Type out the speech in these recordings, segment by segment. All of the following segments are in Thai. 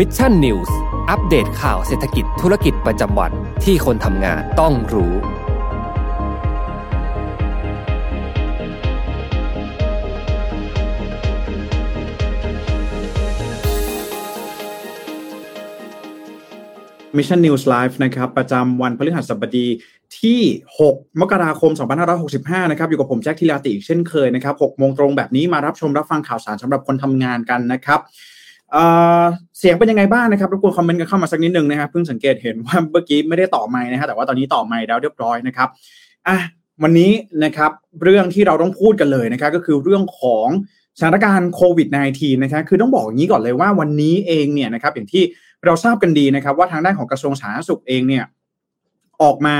Mission News อัปเดตข่าวเศรษฐกิจธุรกิจประจำวันที่คนทำงานต้องรู้ Mission News Live นะครับ ประจำวันพฤหัสบดีที่ 6 มกราคม 2565 นะครับ อยู่กับผมแจ็คทิลาติอีกเช่นเคยนะครับ6โมงตรงแบบนี้มารับชมรับฟังข่าวสารสำหรับคนทำงานกันนะครับ เสียงเป็นยังไงบ้างนะครับรบกวนคอมเมนต์กันเข้ามาสักนิดนึงนะครับเพิ่งสังเกตเห็นว่าเมื่อกี้ไม่ได้ต่อไมค์นะฮะแต่ว่าตอนนี้ต่อไมค์แล้วเรียบร้อยนะครับอะวันนี้นะครับเรื่องที่เราต้องพูดกันเลยนะครับก็คือเรื่องของสถานการณ์โควิด -19 นะครับคือต้องบอกอย่างนี้ก่อนเลยว่าวันนี้เองเนี่ยนะครับอย่างที่เราทราบกันดีนะครับ ว่าทางด้านของกระทรวงสาธารณสุขเองเนี่ยออกมา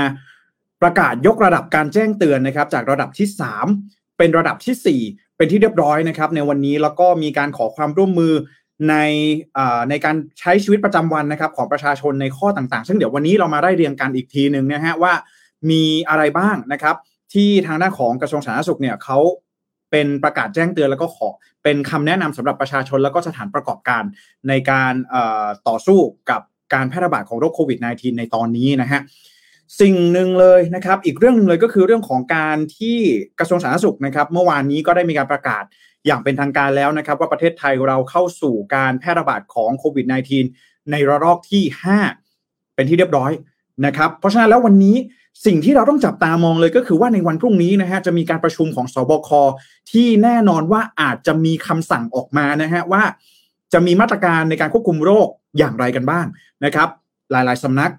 ประกาศยกระดับการแจ้งเตือนนะครับ จากระดับที่ 3 เป็นระดับที่ 4 เป็นที่เรียบร้อยนะครับ ในวันนี้แล้วก็มีการขอความร่วมมือ ในในการใช้ชีวิตประจำวันนะครับของประชาชนในข้อต่างๆ ซึ่งเดี๋ยววันนี้เรามาได้เรียงกันอีกทีหนึ่งนะฮะว่ามีอะไรบ้างนะครับ ที่ทางด้านของกระทรวงสาธารณสุขเนี่ยเขาเป็นประกาศแจ้งเตือนแล้วก็ขอเป็นคำแนะนำสำหรับประชาชนแล้วก็สถานประกอบการในการต่อสู้กับการแพร่ระบาดของโรคโควิด -19 ในตอนนี้นะฮะสิ่งหนึ่งเลยนะครับ อีกเรื่องหนึ่งเลยก็คือเรื่องของการที่กระทรวงสาธารณสุขนะครับ เมื่อวานนี้ก็ได้มีการประกาศ อย่างเป็นทางการแล้วนะครับ ว่าประเทศไทยเราเข้าสู่การแพร่ระบาดของโควิด -19 ในระลอกที่ 5 เป็นที่เรียบร้อยนะครับ เพราะฉะนั้นแล้ววันนี้สิ่งที่เราต้องจับตามองเลยก็คือว่าในวันพรุ่งนี้นะฮะจะมีการประชุมของสบคที่แน่นอนว่าอาจจะมีคำสั่งออกมานะฮะว่า จะมีมาตรการในการควบคุมโรคอย่างไรกันบ้างนะครับ หลายๆสำนัก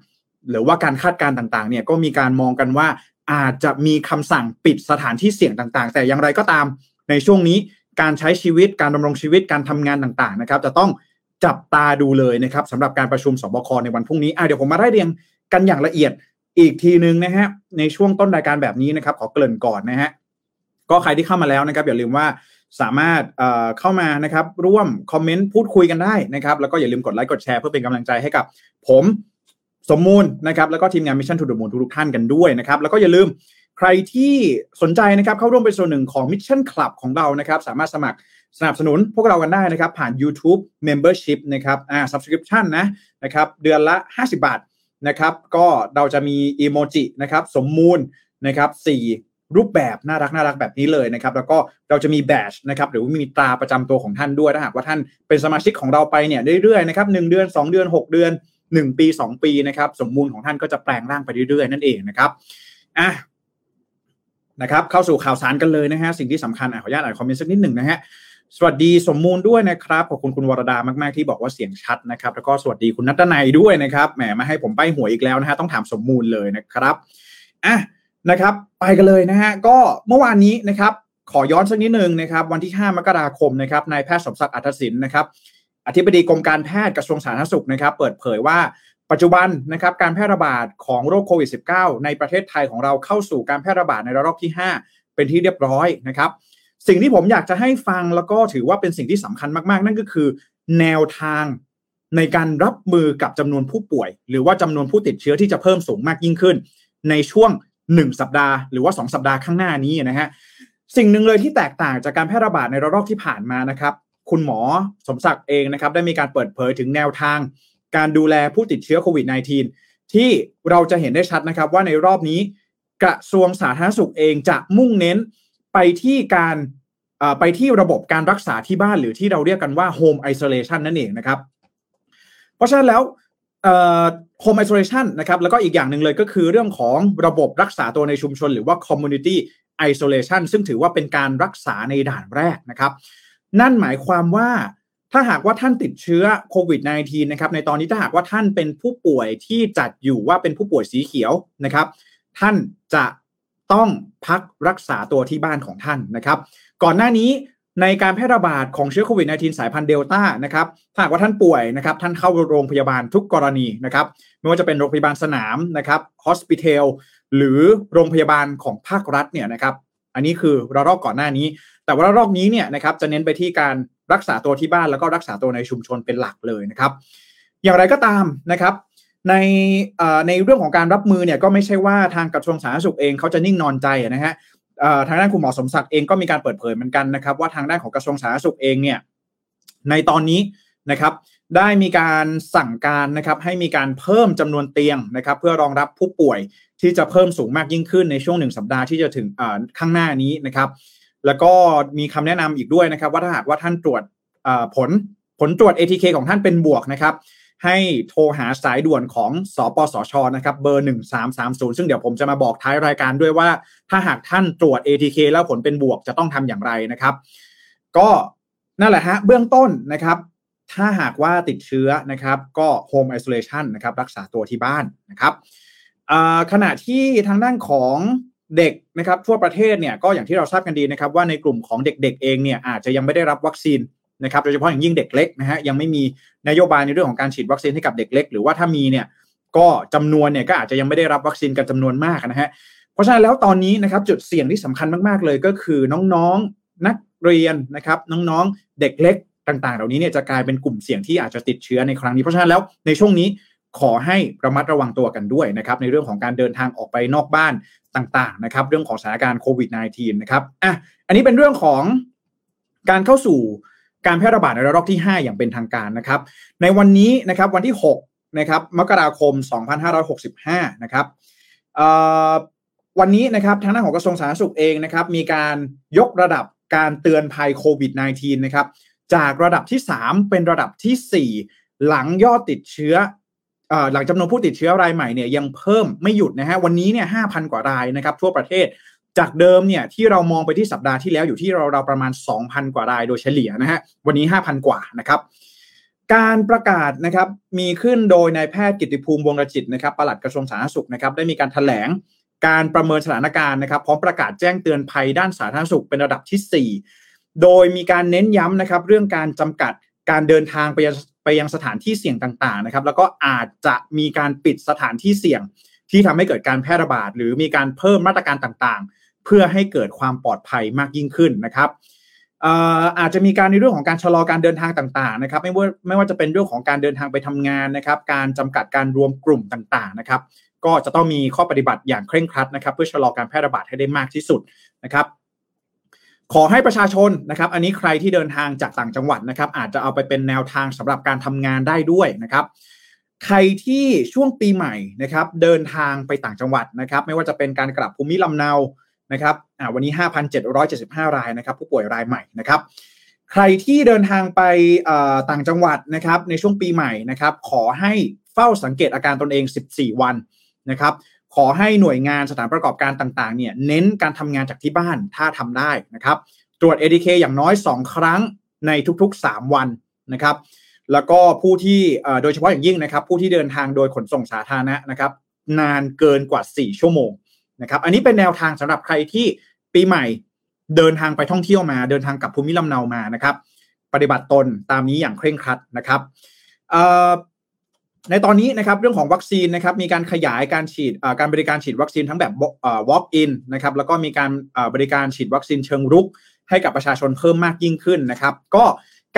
หรือว่าการคาดการณ์ต่างๆเนี่ยก็มีการมองกันว่าอาจจะมีคำสั่งปิดสถานที่เสี่ยงต่างๆ แต่อย่างไรก็ตามในช่วงนี้ การใช้ชีวิตการดำรงชีวิตการทำงานต่างๆนะครับ จะต้องจับตาดูเลยนะครับสำหรับการประชุมสบคในวันพรุ่งนี้อะเดี๋ยวผมมาได้เรียงกันอย่างละเอียดอีกทีหนึ่งนะฮะในช่วงต้นรายการแบบนี้นะครับ ขอเกริ่นก่อนนะฮะก็ใครที่เข้ามาแล้วนะครับ อย่าลืมว่าสามารถเข้ามานะครับ ร่วมคอมเมนต์พูดคุยกันได้นะครับ แล้วก็อย่าลืมกดไลค์กดแชร์เพื่อเป็นกำลังใจให้กับ ผมสมมูลนะครับ แล้วก็ทีมงาน Mission ทูดมูลทุกท่านกันด้วยนะครับ แล้วก็อย่าลืม ใครที่สนใจนะครับเข้าร่วมเป็นส่วนหนึ่งของ Mission Club ของเรานะครับ สามารถสมัครสนับสนุนพวกเรากันได้นะครับ ผ่าน YouTube Membership นะครับอ่า Subscription นะนะครับเดือนละ 50 บาทนะครับ ก็เราจะมีอีโมจินะครับสมมูลนะครับสี่รูปแบบน่ารักน่ารักแบบนี้เลยนะครับ แล้วก็เราจะมีแบชนะครับหรือว่ามีตราประจำตัวของท่านด้วยถ้าหากว่าท่านเป็นสมาชิกของเราไปเนี่ยเรื่อยๆนะครับหเดือน 2 เดือน 6 เดือน 1 ปี 2 ปีนะครับสมมูลของท่านก็จะแปลงร่างไปเรื่อยๆ นั่นเองนะครับอะ นะครับเข้าสู่ข่าวสารกันเลยนะฮะสิ่งที่สำคัญอะขออนุญาตอ่านคอมเมนต์สักนิดหนึ่งนะฮะสวัสดีสมมูลด้วยนะครับขอบคุณคุณวรดามาก ๆ ที่บอกว่าเสียงชัดนะครับ แล้วก็สวัสดีคุณนัทนายด้วยนะครับแหมมาให้ผมไปหวยอีกแล้วนะฮะต้องถามสมมูลเลยนะครับอะนะครับ ไปกันเลยนะฮะก็เมื่อวานนี้นะครับ ขอย้อนสักนิดหนึ่งนะครับ วันที่ 5 มกราคมนะครับนายแพทย์สมศักดิ์อัธศินนะครับ อธิบดีกรมการแพทย์กระทรวงสาธารณสุขนะครับ เปิดเผยว่า ปัจจุบันนะครับการแพร่ระบาดของโรคโควิด -19 ในประเทศไทยของเราเข้าสู่การแพร่ระบาดในระลอกที่ 5 เป็นที่เรียบร้อยนะครับ สิ่งที่ผมอยากจะให้ฟังแล้วก็ถือว่าเป็นสิ่งที่สำคัญมากๆ นั่นก็คือ แนวทางในการรับมือกับจำนวนผู้ป่วย หรือว่าจำนวนผู้ติดเชื้อที่จะเพิ่มสูงมากยิ่งขึ้น ในช่วง 1 สัปดาห์หรือว่า 2 สัปดาห์ข้างหน้านี้นะฮะสิ่งหนึ่งเลยที่แตกต่างจากการแพร่ระบาดในระลอกที่ผ่านมานะครับ คุณหมอสมศักดิ์เองนะครับได้มีการเปิดเผยถึงแนวทาง การดูแลผู้ติดเชื้อโควิด -19 ที่เราจะเห็นได้ชัดนะครับว่าในรอบนี้กระทรวงสาธารณสุขเองจะมุ่งเน้นไปที่การไปที่ระบบการรักษาที่บ้านหรือที่เราเรียกกันว่า home isolation นั่นเองนะครับ เพราะฉะนั้นแล้ว home isolation นะครับแล้วก็อีกอย่างหนึ่งเลยก็คือเรื่องของระบบรักษาตัวในชุมชน หรือว่า community isolation ซึ่งถือว่าเป็นการรักษาในด่านแรกนะครับ นั่นหมายความว่า ถ้าหากว่าท่านติดเชื้อโควิด -19 นะครับในตอนนี้ถ้าหากว่าท่านเป็นผู้ป่วยที่จัดอยู่ว่าเป็นผู้ป่วยสีเขียวนะครับ ท่านจะต้องพักรักษาตัวที่บ้านของท่านนะครับ ก่อนหน้านี้ในการแพร่ระบาดของเชื้อโควิด -19 สายพันธุ์เดลต้านะครับถ้าหากว่าท่านป่วยนะครับท่านเข้าโรงพยาบาลทุกกรณีนะครับไม่ว่าจะเป็นโรงพยาบาลสนามนะครับฮอสพิทอลหรือโรงพยาบาลของภาครัฐเนี่ยนะครับ อันนี้คือระลอกก่อนหน้านี้ แต่ว่าระลอกนี้เนี่ยนะครับจะเน้นไปที่การรักษาตัวที่บ้านแล้วก็รักษาตัวในชุมชนเป็นหลักเลยนะครับ อย่างไรก็ตามนะครับ ในในเรื่องของการรับมือเนี่ยก็ไม่ใช่ว่าทางกระทรวงสาธารณสุขเองเขาจะนิ่งนอนใจนะฮะทางด้านคุณหมอสมศักดิ์เองก็มีการเปิดเผยเหมือนกันนะครับ ว่าทางด้านของกระทรวงสาธารณสุขเองเนี่ยในตอนนี้นะครับ ได้มีการสั่งการนะครับให้มีการเพิ่มจำนวนเตียงนะครับเพื่อรองรับผู้ป่วยที่จะเพิ่มสูงมากยิ่งขึ้นในช่วงหนึ่งสัปดาห์ที่จะถึงข้างหน้านี้นะครับแล้วก็มีคำแนะนำอีกด้วยนะครับ ว่าถ้าหากว่าท่านตรวจผลผลตรวจ ATK ของท่านเป็นบวกนะครับให้โทรหาสายด่วนของสอปสชนะครับเบอร์ 1330 ซึ่งเดี๋ยวผมจะมาบอกท้ายรายการด้วยว่า ถ้าหากท่านตรวจ ATK แล้วผลเป็นบวกจะต้องทำอย่างไรนะครับ ก็นั่นแหละฮะเบื้องต้นนะครับ ถ้าหากว่าติดเชื้อนะครับก็ home isolation นะครับรักษาตัวที่บ้านนะครับขณะที่ทางด้านของเด็กนะครับทั่วประเทศเนี่ยก็อย่างที่เราทราบกันดีนะครับว่าในกลุ่มของเด็กๆเองเนี่ยอาจจะยังไม่ได้รับวัคซีนนะครับโดยเฉพาะอย่างยิ่งเด็กเล็กนะฮะยังไม่มีนโยบายในเรื่องของการฉีดวัคซีนให้กับเด็กเล็ก หรือว่าถ้ามีเนี่ยก็จำนวนเนี่ยก็อาจจะยังไม่ได้รับวัคซีนกันจำนวนมากนะฮะเพราะฉะนั้นแล้วตอนนี้นะครับจุดเสี่ยงที่สำคัญมากๆเลยก็คือน้องๆนักเรียนนะครับน้องๆเด็กเล็ก ต่าง ๆ เหล่านี้เนี่ยจะกลายเป็นกลุ่มเสี่ยงที่อาจจะติดเชื้อในครั้งนี้ เพราะฉะนั้นแล้วในช่วงนี้ขอให้ระมัดระวังตัวกันด้วยนะครับในเรื่องของการเดินทางออกไปนอกบ้านต่างๆนะครับเรื่องของสถานการณ์โควิด -19 นะครับอะอันนี้เป็นเรื่องของการเข้าสู่การแพร่ระบาดในระลอกที่ 5 อย่างเป็นทางการนะครับ ในวันนี้นะครับวันที่6นะครับมกราคม 2565 นะครับวันนี้นะครับทางด้านของกระทรวงสาธารณสุขเองนะครับมีการยกระดับการเตือนภัยโควิด -19 นะครับ จากระดับที่ 3 เป็นระดับที่ 4 หลังยอดติดเชื้อหลังจำนวนผู้ติดเชื้อรายใหม่เนี่ยยังเพิ่มไม่หยุดนะฮะวันนี้เนี่ยห้าพันกว่ารายนะครับทั่วประเทศจากเดิมเนี่ยที่เรามองไปที่สัปดาห์ที่แล้วอยู่ที่เราเราประมาณ 2,000 กว่ารายโดยเฉลี่ยนะฮะวันนี้ 5,000 กว่านะครับการประกาศนะครับมีขึ้นโดยนายแพทย์กิติภูมิวงรจิตนะครับปลัดกระทรวงสาธารณสุขนะครับได้มีการถแถลงการประเมินสถานการณ์นะครับพร้อมประกาศแจ้งเตือนภัยด้านสาธารณสุขเป็นระดับที่ 4 โดยมีการเน้นย้ำนะครับ เรื่องการจำกัดการเดินทางไปยังไปยังสถานที่เสี่ยงต่างๆนะครับ แล้วก็อาจจะมีการปิดสถานที่เสี่ยงที่ทำให้เกิดการแพร่ระบาด หรือมีการเพิ่มมาตรการต่างๆ เพื่อให้เกิดความปลอดภัยมากยิ่งขึ้นนะครับอาจจะมีการในเรื่องของการชะลอการเดินทางต่างๆนะครับ ไม่ว่าไม่ว่าจะเป็นเรื่องของการเดินทางไปทำงานนะครับ การจำกัดการรวมกลุ่มต่างๆนะครับ ก็จะต้องมีข้อปฏิบัติอย่างเคร่งครัดนะครับ เพื่อชะลอการแพร่ระบาดให้ได้มากที่สุดนะครับ ขอให้ประชาชนนะครับ อันนี้ใครที่เดินทางจากต่างจังหวัดนะครับ อาจจะเอาไปเป็นแนวทางสำหรับการทำงานได้ด้วยนะครับ ใครที่ช่วงปีใหม่นะครับ เดินทางไปต่างจังหวัดนะครับ ไม่ว่าจะเป็นการกลับภูมิลำเนานะครับอ่าวันนี้ 5,775 รายนะครับ ผู้ป่วยรายใหม่นะครับ ใครที่เดินทางไปต่างจังหวัดนะครับ ในช่วงปีใหม่นะครับ ขอให้เฝ้าสังเกตอาการตนเอง 14 วันนะครับ ขอให้หน่วยงานสถานประกอบการต่างๆเนี่ยเน้นการทำงานจากที่บ้านถ้าทำได้นะครับตรวจ ADK อย่างน้อย 2 ครั้งในทุกๆ 3 วันนะครับแล้วก็ผู้ที่โดยเฉพาะอย่างยิ่งนะครับ ผู้ที่เดินทางโดยขนส่งสาธารณะนะครับ นานเกินกว่า 4 ชั่วโมงนะครับ อันนี้เป็นแนวทางสำหรับใครที่ปีใหม่เดินทางไปท่องเที่ยวมา เดินทางกับภูมิลำเนามานะครับ ปฏิบัติตนตามนี้อย่างเคร่งครัดนะครับ ในตอนนี้นะครับเรื่องของวัคซีนนะครับมีการขยายการฉีดการบริการฉีดวัคซีนทั้งแบบ walk in นะครับแล้วก็มีการบริการฉีดวัคซีนเชิงรุก ให้กับประชาชนเพิ่มมากยิ่งขึ้นนะครับ ก็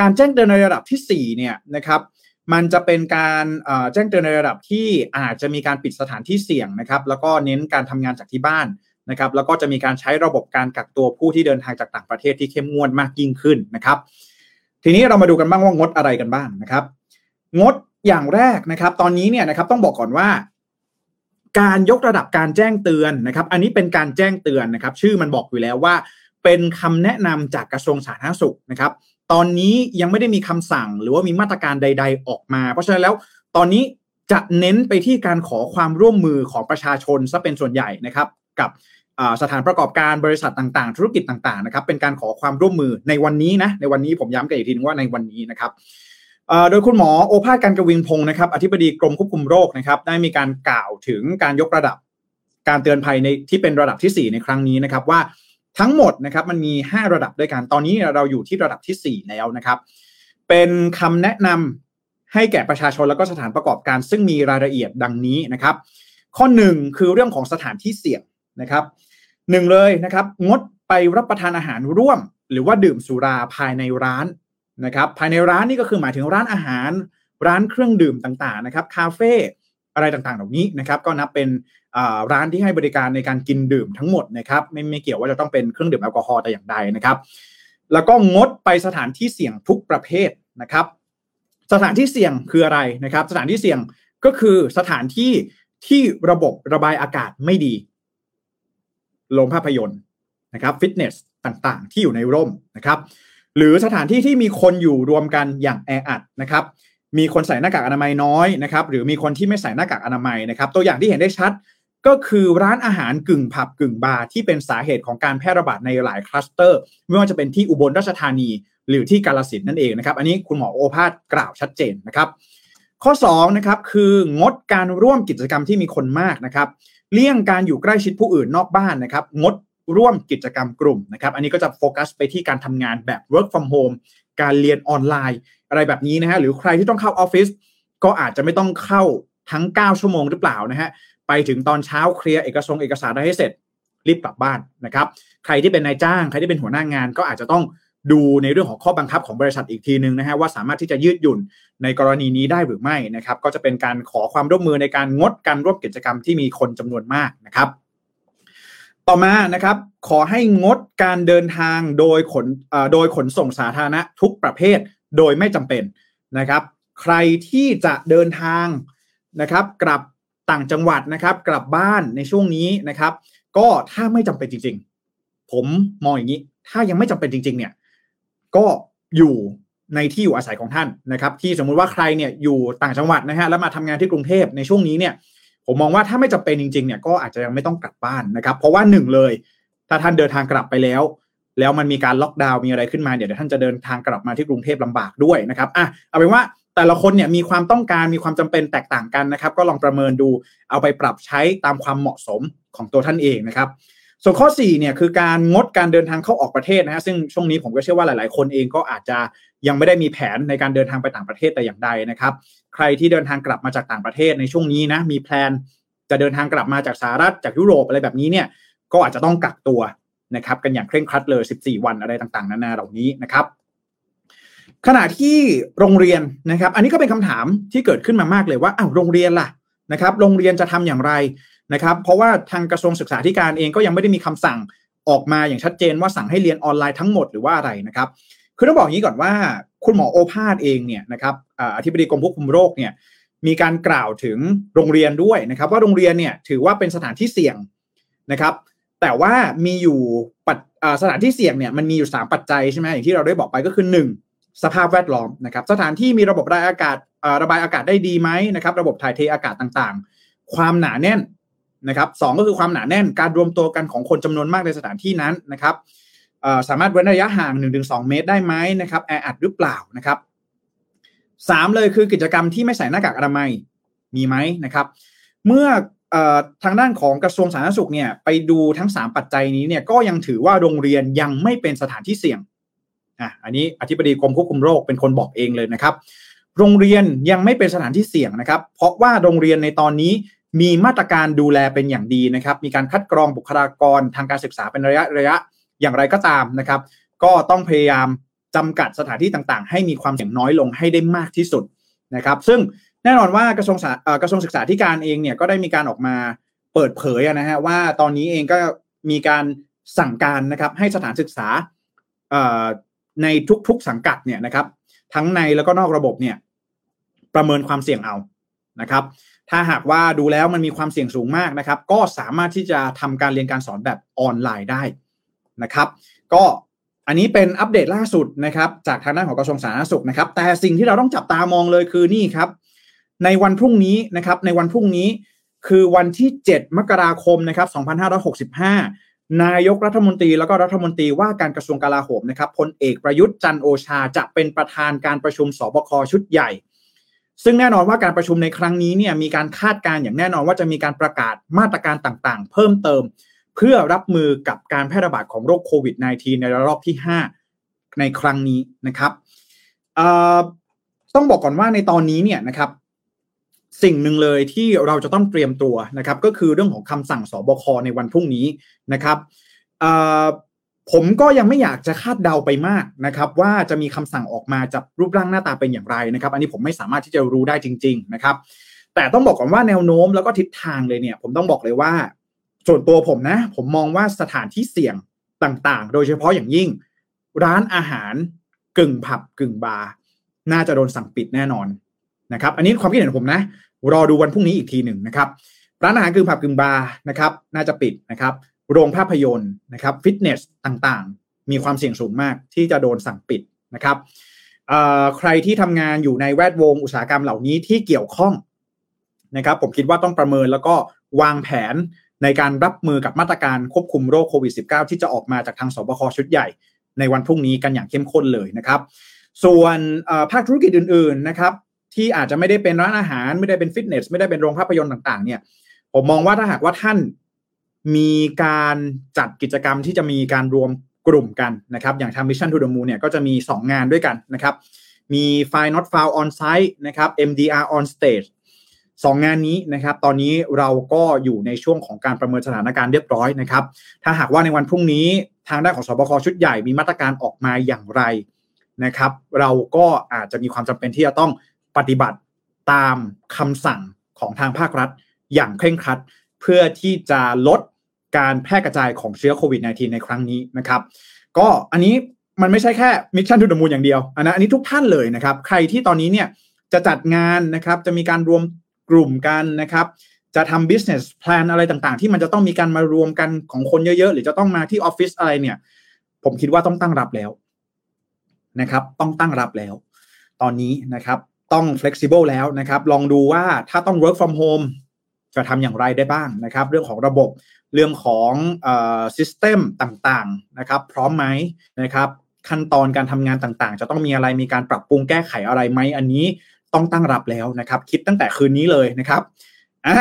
การแจ้งเตือนในระดับที่4เนี่ยนะครับมันจะเป็นการแจ้งเตือนในระดับที่อาจจะมีการปิดสถานที่เสี่ยงนะครับ แล้วก็เน้นการทำงานจากที่บ้านนะครับ แล้วก็จะมีการใช้ระบบการกักตัวผู้ที่เดินทางจากต่างประเทศที่เข้มงวดมากยิ่งขึ้นนะครับ ทีนี้เรามาดูกันบ้างว่างดอะไรกันบ้างนะครับ งด อย่างแรกนะครับ ตอนนี้เนี่ยนะครับต้องบอกก่อนว่า การยกระดับการแจ้งเตือนนะครับ อันนี้เป็นการแจ้งเตือนนะครับ ชื่อมันบอกอยู่แล้วว่า เป็นคำแนะนำจากกระทรวงสาธารณสุขนะครับ ตอนนี้ยังไม่ได้มีคำสั่งหรือว่ามีมาตรการใด ๆ ออกมา เพราะฉะนั้นแล้วตอนนี้จะเน้นไปที่การขอความร่วมมือของประชาชนซะเป็นส่วนใหญ่นะครับ กับสถานประกอบการบริษัทต่างๆ ธุรกิจต่างๆนะครับเป็นการขอความร่วมมือในวันนี้นะในวันนี้ผมย้ำกันอีกทีนึงว่าในวันนี้นะครับ โดยคุณหมอโอภาสการกวินพงศ์นะครับอธิบดีกรมควบคุมโรคนะครับได้มีการกล่าวถึงการยกระดับ การเตือนภัยในที่เป็นระดับที่ 4 ในครั้งนี้นะครับว่าทั้งหมดนะครับมันมี 5 ระดับด้วยกันตอนนี้เราอยู่ที่ระดับที่ 4 แล้วนะครับ เป็นคำแนะนำให้แก่ประชาชนแล้วก็สถานประกอบการ ซึ่งมีรายละเอียดดังนี้นะครับ ข้อ 1 คือเรื่องของสถานที่เสี่ยงนะครับหนึ่งเลยนะครับงดไปรับประทานอาหารร่วม หรือว่าดื่มสุราภายในร้าน นะครับภายในร้านนี่ก็คือหมายถึงร้านอาหาร ร้านเครื่องดื่มต่างๆนะครับคาเฟ่อะไรต่างๆ เหล่านี้นะครับก็นับเป็นร้านที่ให้บริการในการกินดื่มทั้งหมดนะครับไม่ไม่เกี่ยวว่าจะต้องเป็นเครื่องดื่มแอลกอฮอล์แต่อย่างใดนะครับ แล้วก็งดไปสถานที่เสี่ยงทุกประเภทนะครับ สถานที่เสี่ยงคืออะไรนะครับ สถานที่เสี่ยงก็คือสถานที่ที่ระบบระบายอากาศไม่ดีโรงภาพยนตร์นะครับฟิตเนสต่างๆ ที่อยู่ในร่มนะครับ หรือสถานที่ที่มีคนอยู่รวมกันอย่างแออัดนะครับมีคนใส่หน้ากากอนามัยน้อยนะครับหรือมีคนที่ไม่ใส่หน้ากากอนามัยนะครับตัวอย่างที่เห็นได้ชัดก็คือร้านอาหารกึ่งผับกึ่งบาร์ที่เป็นสาเหตุของการแพร่ระบาดในหลายคลัสเตอร์ ไม่ว่าจะเป็นที่อุบลราชธานี หรือที่กาลสินนั่นเองนะครับ อันนี้คุณหมอโอภาสกล่าวชัดเจนนะครับ ข้อ2นะครับคืองดการร่วมกิจกรรมที่มีคนมากนะครับ เลี่ยงการอยู่ใกล้ชิดผู้อื่นนอกบ้านนะครับ งด ร่วมกิจกรรมกลุ่มนะครับ อันนี้ก็จะโฟกัสไปที่การทำงานแบบ work from home การเรียนออนไลน์ อะไรแบบนี้นะฮะหรือใครที่ต้องเข้าออฟฟิศก็อาจจะไม่ต้องเข้าทั้ง 9 ชั่วโมงหรือเปล่านะฮะไปถึงตอนเช้าเคลียร์เอกสารเอกสารได้ให้เสร็จรีบกลับบ้านนะครับ ใครที่เป็นนายจ้าง ใครที่เป็นหัวหน้างาน ก็อาจจะต้องดูในเรื่องของข้อบังคับของบริษัทอีกทีนึงนะฮะว่าสามารถที่จะยืดหยุ่นในกรณีนี้ได้หรือไม่นะครับ ก็จะเป็นการขอความร่วมมือในการงดการร่วมกิจกรรมที่มีคนจำนวนมากนะครับ ต่อมานะครับ ขอให้งดการเดินทางโดยขนโดยขนส่งสาธารณะทุกประเภทโดยไม่จำเป็นนะครับ ใครที่จะเดินทางนะครับ กลับต่างจังหวัดนะครับ กลับบ้านในช่วงนี้นะครับ ก็ถ้าไม่จำเป็นจริง ๆ ผมมองอย่างนี้ ถ้ายังไม่จำเป็นจริง ๆ เนี่ย ก็อยู่ในที่อยู่อาศัยของท่านนะครับ ที่สมมุติว่าใครเนี่ยอยู่ต่างจังหวัดนะฮะแล้วมาทำงานที่กรุงเทพในช่วงนี้เนี่ย ผมมองว่าถ้าไม่จำเป็นจริงๆเนี่ยก็อาจจะยังไม่ต้องกลับบ้านนะครับ เพราะว่าหนึ่งเลย ถ้าท่านเดินทางกลับไปแล้ว แล้วมันมีการล็อกดาวน์มีอะไรขึ้นมาเดี๋ยวท่านจะเดินทางกลับมาที่กรุงเทพลำบากด้วยนะครับอะเอาเป็นว่าแต่ละคนเนี่ยมีความต้องการมีความจำเป็นแตกต่างกันนะครับ ก็ลองประเมินดูเอาไปปรับใช้ตามความเหมาะสมของตัวท่านเองนะครับ ส่วนข้อ4เนี่ยคือการงดการเดินทางเข้าออกประเทศนะฮะซึ่งช่วงนี้ผมก็เชื่อว่าหลาย ๆ คนเองก็อาจจะยังไม่ได้มีแผนในการเดินทางไปต่างประเทศแต่อย่างใดนะครับ ใครที่เดินทางกลับมาจากต่างประเทศในช่วงนี้นะมีแพลนจะเดินทางกลับมาจากสหรัฐจากยุโรปอะไรแบบนี้เนี่ยก็อาจจะต้องกักตัวนะครับกันอย่างเคร่งครัดเลย 14 วันอะไรต่าง ๆ นานาเหล่านี้นะครับ ขณะที่โรงเรียนนะครับ อันนี้ก็เป็นคำถามที่เกิดขึ้นมามากเลยว่าอ้าวโรงเรียนล่ะนะครับ โรงเรียนจะทำอย่างไร นะครับ เพราะว่าทางกระทรวงศึกษาธิการเองก็ยังไม่ได้มีคำสั่งออกมาอย่างชัดเจนว่าสั่งให้เรียนออนไลน์ทั้งหมดหรือว่าอะไรนะครับคือต้องบอกอย่างนี้ก่อนว่า คุณหมอโอภาสเองเนี่ยนะครับอธิบดีกรมควบคุมโรคเนี่ยมีการกล่าวถึงโรงเรียนด้วยนะครับ ว่าโรงเรียนเนี่ยถือว่าเป็นสถานที่เสี่ยงนะครับ แต่ว่ามีอยู่สถานที่เสี่ยงเนี่ยมันมีอยู่ 3 ปัจจัยใช่ไหมอย่างที่เราได้บอกไปก็คือ 1 สภาพแวดล้อมนะครับ สถานที่มีระบบระบายอากาศระบายอากาศได้ดีไหมนะครับ ระบบถ่ายเทอากาศต่างๆ ความหนาแน่น นะครับสก็คือความหนาแน่นการรวมตัวกันของคนจำนวนมากในสถานที่นั้นนะครับสามารถเว้นระยะห่าง 1-2 เมตรได้ไหมนะครับแออัดหรือเปล่านะครับสามเลยคือกิจกรรมที่ไม่ใส่หน้ากากอนามัยมีไหมนะครับ เมื่อทางด้านของกระทรวงสาธารณสุขเนี่ยไปดูทั้ง 3 ปัจจัยนี้เนี่ยก็ยังถือว่าโรงเรียนยังไม่เป็นสถานที่เสี่ยงอะอันนี้อธิบดีกรมควบคุมโรคเป็นคนบอกเองเลยนะครับ โรงเรียนยังไม่เป็นสถานที่เสี่ยงนะครับ เพราะว่าโรงเรียนในตอนนี้ มีมาตรการดูแลเป็นอย่างดีนะครับ มีการคัดกรองบุคลากรทางการศึกษาเป็นระยะระยะอย่างไรก็ตามนะครับ ก็ต้องพยายามจำกัดสถานที่ต่างๆ ให้มีความเสี่ยงน้อยลงให้ได้มากที่สุดนะครับ ซึ่งแน่นอนว่ากระทรวงกระทรวงศึกษาธิการเองเนี่ยก็ได้มีการออกมาเปิดเผยนะฮะว่าตอนนี้เองก็มีการสั่งการนะครับให้สถานศึกษาในทุกๆสังกัดเนี่ยนะครับ ทั้งในแล้วก็นอกระบบเนี่ยประเมินความเสี่ยงเอานะครับ ถ้าหากว่าดูแล้วมันมีความเสี่ยงสูงมากนะครับ ก็สามารถที่จะทำการเรียนการสอนแบบออนไลน์ได้นะครับ ก็อันนี้เป็นอัปเดตล่าสุดนะครับจากทางด้านของกระทรวงสาธารณสุขนะครับ แต่สิ่งที่เราต้องจับตามองเลยคือนี่ครับ ในวันพรุ่งนี้นะครับในวันพรุ่งนี้คือวันที่ 7 มกราคมนะครับ2565 นายกรัฐมนตรีแล้วก็รัฐมนตรีว่าการกระทรวงกลาโหมนะครับพลเอกประยุทธ์จันโอชาจะเป็นประธานการประชุมสบคชุดใหญ่ ซึ่งแน่นอนว่าการประชุมในครั้งนี้เนี่ยมีการคาดการณ์อย่างแน่นอนว่าจะมีการประกาศมาตรการต่างๆ เพิ่มเติม เพื่อรับมือกับการแพร่ระบาดของโรคโควิด -19 ในระลอกที่ 5 ในครั้งนี้นะครับต้องบอกก่อนว่าในตอนนี้เนี่ยนะครับสิ่งหนึ่งเลยที่เราจะต้องเตรียมตัวนะครับ ก็คือเรื่องของคำสั่งสบคในวันพรุ่งนี้นะครับ ผมก็ยังไม่อยากจะคาดเดาไปมากนะครับว่าจะมีคำสั่งออกมาจากรูปร่างหน้าตาเป็นอย่างไรนะครับ อันนี้ผมไม่สามารถที่จะรู้ได้จริง ๆ นะครับ แต่ต้องบอกก่อนว่าแนวโน้มแล้วก็ทิศทางเลยเนี่ย ผมต้องบอกเลยว่า ส่วนตัวผมนะ ผมมองว่าสถานที่เสี่ยงต่างๆ โดยเฉพาะอย่างยิ่ง ร้านอาหารกึ่งผับกึ่งบาร์น่าจะโดนสั่งปิดแน่นอนนะครับ อันนี้ความคิดเห็นผมนะ รอดูวันพรุ่งนี้อีกทีหนึ่งนะครับ ร้านอาหารกึ่งผับกึ่งบาร์นะครับ น่าจะปิดนะครับ โรงภาพยนตร์นะครับฟิตเนสต่างๆ มีความเสี่ยงสูงมากที่จะโดนสั่งปิดนะครับใครที่ทำงานอยู่ในแวดวงอุตสาหกรรมเหล่านี้ที่เกี่ยวข้องนะครับ ผมคิดว่าต้องประเมินแล้วก็วางแผนในการรับมือกับมาตรการควบคุมโรคโควิด -19 ที่จะออกมาจากทางสบคชุดใหญ่ ในวันพรุ่งนี้กันอย่างเข้มข้นเลยนะครับ ส่วนภาคธุรกิจอื่น ๆนะครับ ที่อาจจะไม่ได้เป็นร้านอาหาร ไม่ได้เป็นฟิตเนส ไม่ได้เป็นโรงภาพยนตร์ต่าง ๆ เนี่ย ผมมองว่าถ้าหากว่าท่าน มีการจัดกิจกรรมที่จะมีการรวมกลุ่มกันนะครับ อย่างทาง Mission to the Moon เนี่ยก็จะมี 2 งานด้วยกันนะครับ มี File Not Found on Site นะครับ MDR on Stage สองงานนี้นะครับ ตอนนี้เราก็อยู่ในช่วงของการประเมินสถานการณ์เรียบร้อยนะครับ ถ้าหากว่าในวันพรุ่งนี้ทางด้านของสบคชุดใหญ่มีมาตรการออกมาอย่างไรนะครับ เราก็อาจจะมีความจำเป็นที่จะต้องปฏิบัติตามคำสั่งของทางภาครัฐอย่างเคร่งครัด เพื่อที่จะลด การแพร่กระจายของเชื้อโควิด -19 ในครั้งนี้นะครับ ก็อันนี้มันไม่ใช่แค่มิชชั่นทูดมูลอย่างเดียวอันนะอันนี้ทุกท่านเลยนะครับ ใครที่ตอนนี้เนี่ยจะจัดงานนะครับ จะมีการรวมกลุ่มกันนะครับ จะทำ business plan อะไรต่างๆ ที่มันจะต้องมีการมารวมกันของคนเยอะๆ หรือจะต้องมาที่ออฟฟิศอะไรเนี่ย ผมคิดว่าต้องตั้งรับแล้วนะครับ ต้องตั้งรับแล้ว ตอนนี้นะครับ ต้อง flexible แล้วนะครับ ลองดูว่าถ้าต้อง work from home จะทำอย่างไรได้บ้างนะครับ เรื่องของระบบเรื่องของเอ่อ system ต่างๆนะครับ พร้อมไหมนะครับขั้นตอนการทำงานต่างๆ จะต้องมีอะไรมีการปรับปรุงแก้ไขอะไรไหมอันนี้ต้องตั้งรับแล้วนะครับ คิดตั้งแต่คืนนี้เลยนะครับอ่า